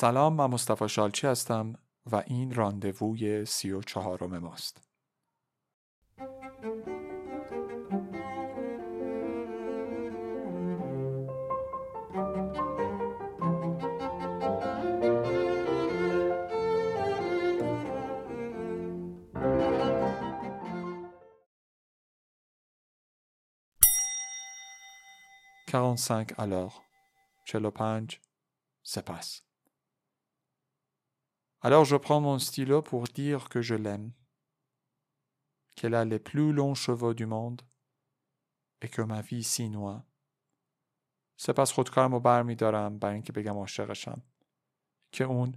سلام من مصطفی شالچی هستم و این راندووی سی و چهارم ماست. quarante-cinq alors, 45 passe. Alors je prends mon stylo pour dire que je l'aime, qu'elle a les plus longs cheveux du monde et que ma vie si noire. سپس خودکارم رو بر میدارم بر اینکه بگم عاشقشم که اون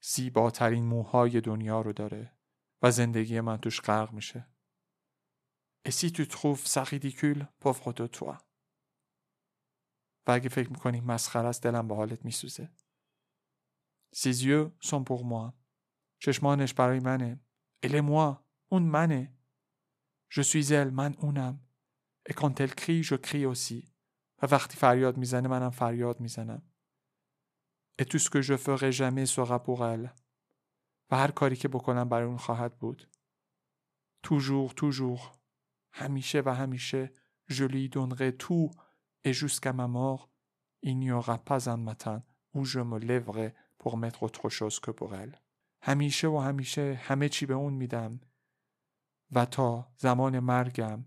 زیباترین موهای دنیا رو داره و زندگی من توش غرق میشه اسی تو تروف سخیدیکول پوفر دو توا و اگه فکر می‌کنی مسخره است دلم به حالت میسوزه Ses yeux sont pour moi. Elle est moi, une mane. Je suis elle, man unam. Et quand elle crie, je crie aussi. Et tout ce que je ferai jamais sera pour elle. Toujours, toujours. Hamiche va hamiche, je lui donnerai tout, et jusqu'à ma mort, il n'y aura pas un matin où je me lèverai pour mettre autre chose que pour elle. همیشه و همیشه همه چی به اون میدم. و تا زمان مرگم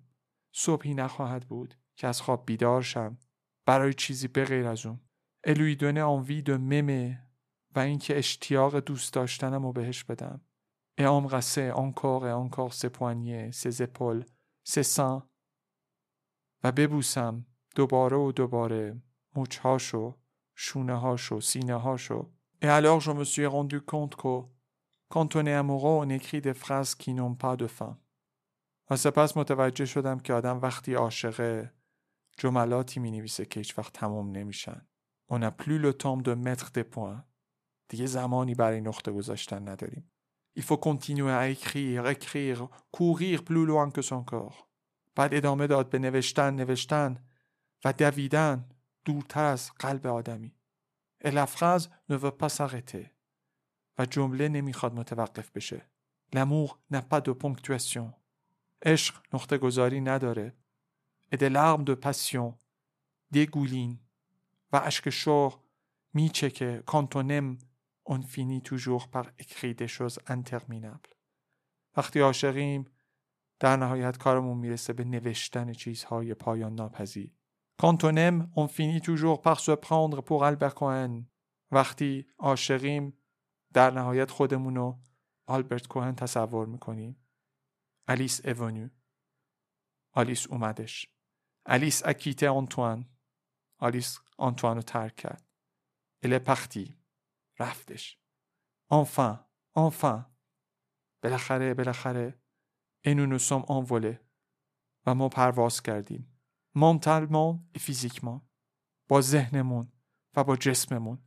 صبحی نخواهد بود که از خواب بیدار شم. برای چیزی بغیر از اون. الوی دونه انوی دو ممه و اینکه اشتیاق دوست داشتنم رو بهش بدم. Encore ses poignets, ses épaules, ses seins. و ببوسم دوباره و دوباره مچهاشو شونه هاشو سینه هاشو Et alors je me suis rendu compte que quand on est amoureux on écrit des phrases qui n'ont pas de fin. و سپس متوجه شدم که آدم وقتی عاشقه جملاتی می نویسه که هیچ وقت تمام نمیشن. On n'a plus le temps de mettre des points. دیگه زمانی برای نقطه گذاشتن نداریم. Il faut continuer à écrire, écrire, courir plus loin que son corps. بعد ادامه داد به نوشتن نوشتن و دویدن دورتر از قلب آدمی. Et la phrase ne veut pas s'arrêter. و جمله نمی‌خواد متوقف بشه. L'amour n'a pas de ponctuation. عشق نقطه گذاری نداره. Et des larmes de passion dégoulinent. و اشک شوق میچکه quand on aime on finit toujours par écrire des choses interminables. وقتی عاشقیم در نهایت کارمون می‌رسه به نوشتن چیزهای پایان ناپذیر. Quand on aime, on finit toujours par se prendre pour Albert Cohen. وقتی عاشقیم در نهایت خودمون رو آلبرت کوهن تصور می‌کنیم. الیس اونو آلیس اومدش. الیس اکیته آنتوان. آلیس آنتوان رو ترک کرد. اله پختی. رفتش. enfin, enfin. بالاخره بالاخره اینو نوسام آنوله و ما پرواز کردیم. Mentalement et physiquement با ذهنمون و با جسممون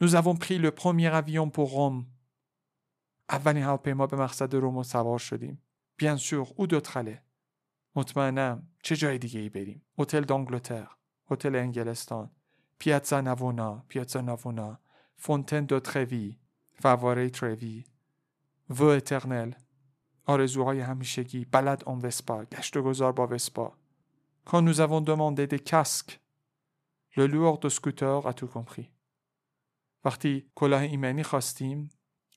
Nous avons pris le premier avion pour Rome. اولین هواپیما به مقصد روم سوار شدیم. Bien sûr, ou d'autre aller. مطمئنم چه جای دیگه ای بریم. هتل دانگلتر، هتل انگلستان، پیاتزا نوونا، پیاتزا نوونا، فونتن دو تروی، فواره تروی، و اترنل، آرزوهای همیشگی، بلد آن وسپا، گشت و گذار با وسپا، Quand nous avons demandé des casques, le loueur de scooter a tout compris. وقتی کلاه ایمنی خواستیم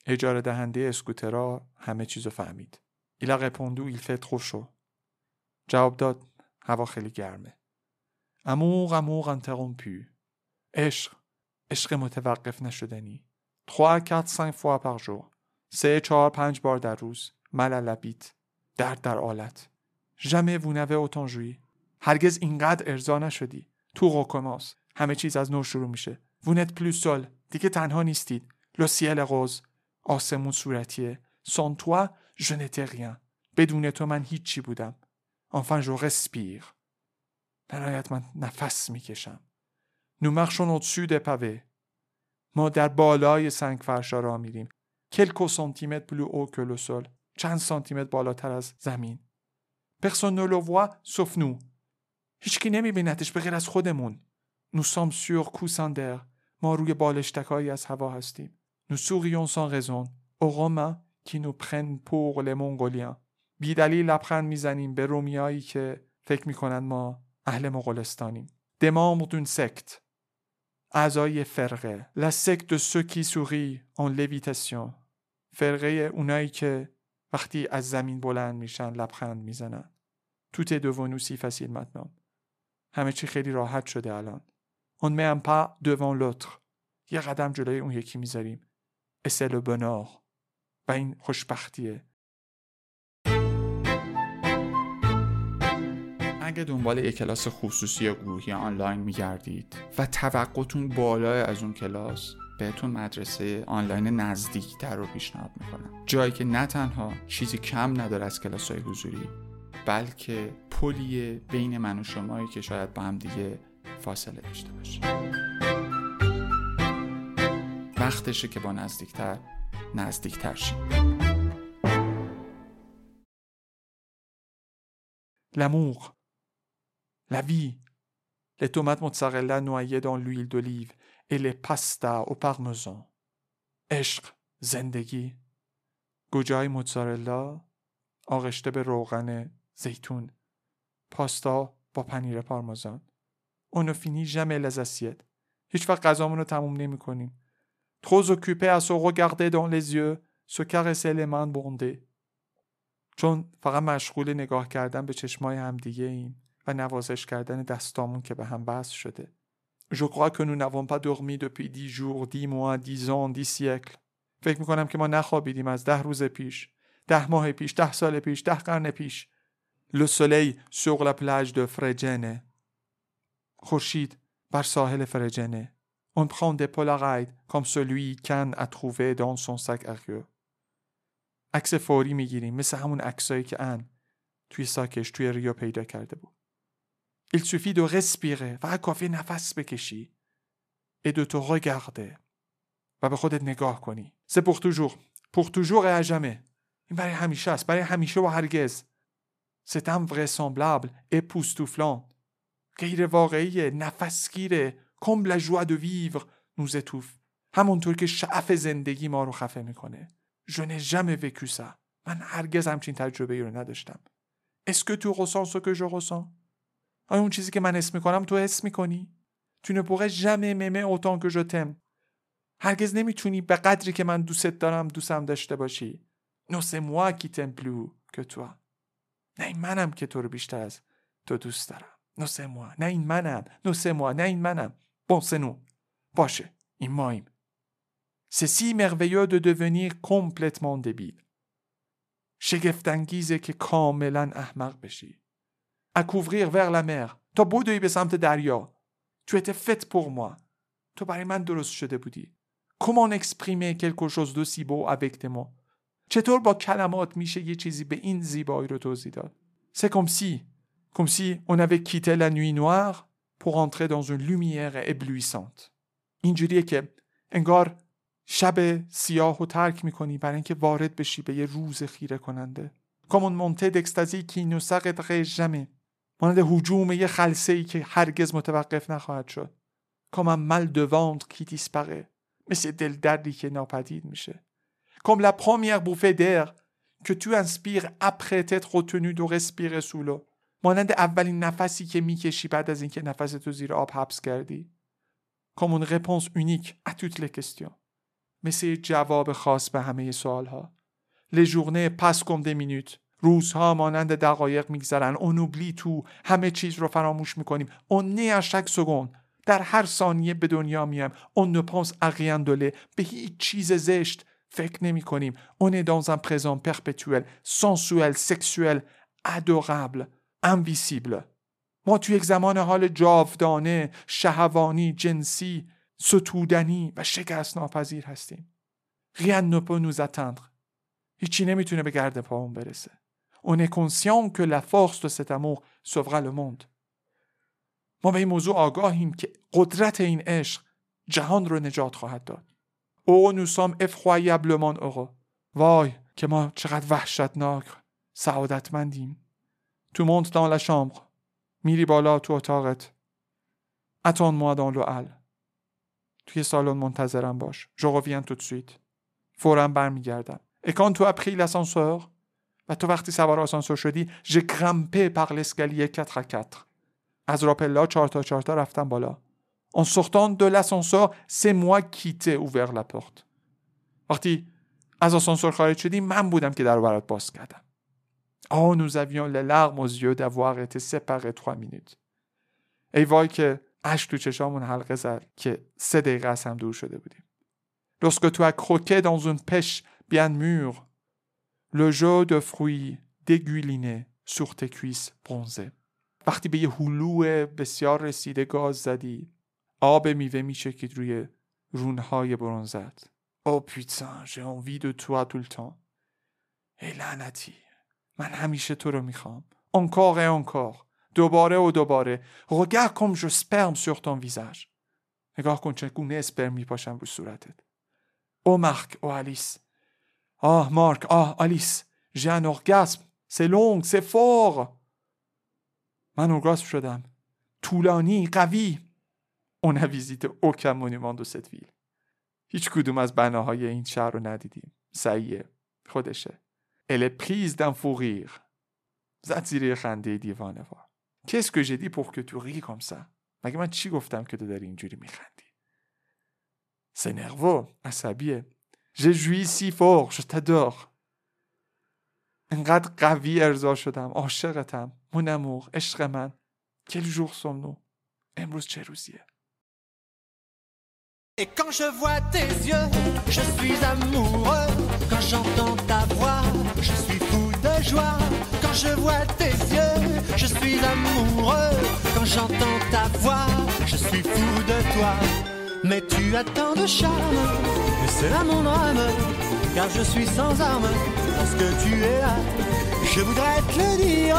اجاره دهنده اسکوترها همه چیزو فهمید. Répondu il fait trop chaud. جواب داد هوا خیلی گرمه. Amour, amour interrompu. عشق عشق متوقف نشدنی. 3 4 5 fois par jour. سه چهار پنج بار در روز. ملل بیت. درد در آلت. Jamais vous n'avez autant joui. هرگز اینقدر ارضا نشدی. Tout recommence همه چیز از نو شروع میشه. Vous n'êtes plus seul. دیگه تنها نیستید. Le ciel rose آسمون صورتیه. Sans toi je n'étais بدون تو من هیچی بودم. Enfin je respire نهایت من نفس می‌کشم. Nous marchons au pavé ما در بالای سنگ فرشا را میریم quelques centimètres plus au sol چند سانتیمتر بالاتر از زمین. پرسون نو لو سوف نو هیچکی نمیبینتش به غیر از خودمون. Sommes sur Coussander. ما روی بالشتکایی از هوا هستیم. Raison. Aux Romains qui nous prennent pour les Mongoliens. بیدلیل لبخند می‌زنیم به رومیایی که فکر می‌کنن ما اهل مغولستانیم. دمام دون سکت اعضای فرقه. Secte de ceux qui sourient en lévitation. فرقه اونایی که وقتی از زمین بلند میشن لبخند می‌زنن. تو ته devant nous si facile maintenant همه چی خیلی راحت شده الان. Met un pas devant l'autre. یه قدم جلوی اون یکی می‌ذاریم. Et c'est le و این خوشبختیه. اگه دنبال یک کلاس خصوصی یا گروهی آنلاین میگردید و توقعتون بالای از اون کلاس بهتون مدرسه آنلاین نزدیکتر رو پیشنهاد می‌کنم. جایی که نه تنها چیزی کم نداره از کلاس های حضوری بلکه پلیه بین من و شمایی که شاید با هم دیگه فاصله داشته باشه. وقتشه که با نزدیکتر نزدیکتر شیم. L'amour, la vie, les tomates mozzarella noyées dans l'huile d'olive et les. عشق زندگی گوجای موتزارلا آغشته به روغن زیتون پاستا با پنیر پارمزان اونو فینی ژمه لزاسیت هیچ وقت غذامون رو تموم نمی کنیم. Trop occupé à se regarder dans les yeux se caresser bondées. چون فقط مشغول نگاه کردن به چشمای همدیگه ایم و نوازش کردن دستامون که به هم بست شده. Je crois que nous n'avons pas dormi depuis dix jours, dix mois, dix ans, dix siècles. فکر می‌کنم که ما نخوابیدیم از ده روز پیش ده ماه پیش ده سال پیش ده قرن پیش. Le soleil sur la plage de Fregene خورشید بر ساحل فرجنه On prend des polaroids comme celui qu'Anne a trouvé dans son sac rieux. عکس فوری می‌گیریم مثل همون عکسایی که ان توی ساکش توی ریو پیدا کرده بود. Il suffit de respirer. فقط کافی نفس بکشی. Et de te regarder. و به خودت نگاه کنی. C'est pour toujours. Pour toujours et jamais. این برای همیشه است. برای همیشه و هرگز. C'est invraisemblable, époustouflant. غیر واقعی نفسگیره la joie de vivre nous étouffe. همونطور که شعف زندگی ما رو خفه می‌کنه. Je n'ai jamais vécu ça. من هرگز همچین تجربه ای رو نداشتم. Est-ce que tu ressens ce que je ressens? آیا اون چیزی که من حس می‌کنم تو حس می‌کنی؟ Tu ne pourrais jamais m'aimer autant que je t'aime. هرگز نمی‌تونی به قدری که من دوست دارم دوستم داشته باشی. Non c'est moi qui t'aime plus que toi. نه این منم که تو رو بیشتر از تو دوست دارم. C'est moi. نه این منم. C'est moi. نه این منم. Nous. باشه. این ماییم. C'est si merveilleux de devenir complètement débile. شگفتانگیزه که کاملا احمق بشی. À couvrir vers la mer. تا بدوی به سمت دریا. Tu étais faite pour moi. تو برای من درست شده بودی. Comment exprimer quelque chose d'aussi beau avec? چطور با کلمات میشه یه چیزی به این زیبایی رو توضیح داد؟ C'est comme si, comme si quitté la nuit noire pour entrer dans une lumière éblouissante. اینجوریه که انگار شب سیاه و ترک می‌کنی برای اینکه وارد بشی به یه روز خیره کننده. Montée d'extasie qui ne s'arrêterait jamais. مانند حجوم یه خلسه ای که هرگز متوقف نخواهد شد. Mal de ventre qui disparaît. مثل دل دردی که ناپدید میشه. comme la première bouffée d'air que tu inspires après t'être retenu de respirer sous l'eau. مانند اولین نفسی که می‌کشی بعد از اینکه نفس تو زیر آب حبس کردی. کامون اون رپونس اونیک ا توت کستیون مثل جواب خاص به همه سوال ها لژورنه پس کم ده مینوت روزها مانند دقایق میگذرن. اون اوبلی تو همه چیز رو فراموش می‌کنیم. اون نه اشک سگون در هر ثانیه به دنیا میام اون نپونس اقیان دوله به هیچ چیز زشت. فکر نمی کنیم. On est dans présent perpétuel, sensuel, sexuel, adorable, invisible. ما توی یک زمان حال جاودانه، شهوانی، جنسی، ستودنی و شکست ناپذیر هستیم. Rien ne peut nous atteindre. هیچی نمی‌تونه به گرد پاون برسه. On est conscient que la force de cet amour sauvera le monde. ما به این موضوع آگاهیم که قدرت این عشق جهان رو نجات خواهد داد. او نو سام افخوایبلمان اقا وای که ما چقدر وحشتناک سعادتمندیم تو مونت دان لشامق میری بالا تو اتاقت اتان مو ادان لوال توی سالن منتظرم باش جوغوین تو تسویت فورم برمیگردم اکان تو اپخی لسانسور و تو وقتی سوار آسانسور شدی جه گرمپه پقلسگلی یک کتر کتر از راپلا چارتا چارتا رفتم بالا En sortant de l'ascenseur, c'est moi qui t'ai ouvert la porte. وقتی از آسانسور خارج شدی من بودم که در برات باز کردم. Oh, nous avions les larmes aux yeux d'avoir été séparés trois minutes. ای وای که اش تو چشامون حلقه زد که سه دقیقه از هم دور شده بودیم. Lorsque tu as croqué dans une pêche bien mûre, le jeu de fruits dégoulinait sur tes cuisses bronzées. وقتی به یه هلو بسیار رسیده گاز زدی آب میوه میچکید روی رونهای برونزت. او putain j'ai envie de toi tout le ای لعنتی من همیشه تو رو می‌خوام. Encore et دوباره و دوباره. Regarde comme je sperme sur ton نگاه کن چگونه اسپرم میپاشم رو صورتت. او مارک او آلیس آه مارک آه آلیس un orgasme. C'est long c'est fort. من اورگاسم شدم. طولانی قوی. اون ویزیت اوکم مونیمان دو ست ویل هیچ کدوم از بناهای این شهر رو ندیدیم سعیه خودشه اله پریز دن فوریر زد زیر خنده دیوانه وار کس که جدی pour que tu ris comme مگه من چی گفتم که تو داری اینجوری میخندی C'est nerveux عصبیه Je jouis si fort je t'adore. انقدر قوی ارضا شدم عاشقتم مونمور عشق من quel jour sommes-nous? امروز چه روزیه Et quand je vois tes yeux, je suis amoureux. Quand j'entends ta voix, je suis fou de joie. Quand je vois tes yeux, je suis amoureux. Quand j'entends ta voix, je suis fou de toi. Mais tu as tant de charme, que c'est là mon drame. Car je suis sans armes, parce que tu es là. Je voudrais te le dire,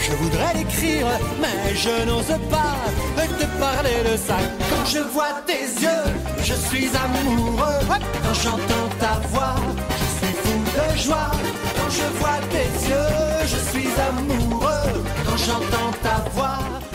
je voudrais l'écrire, mais je n'ose pas te parler de ça. Quand je vois tes yeux, je suis amoureux. Quand j'entends ta voix, je suis fou de joie. Quand je vois tes yeux, je suis amoureux. Quand j'entends ta voix.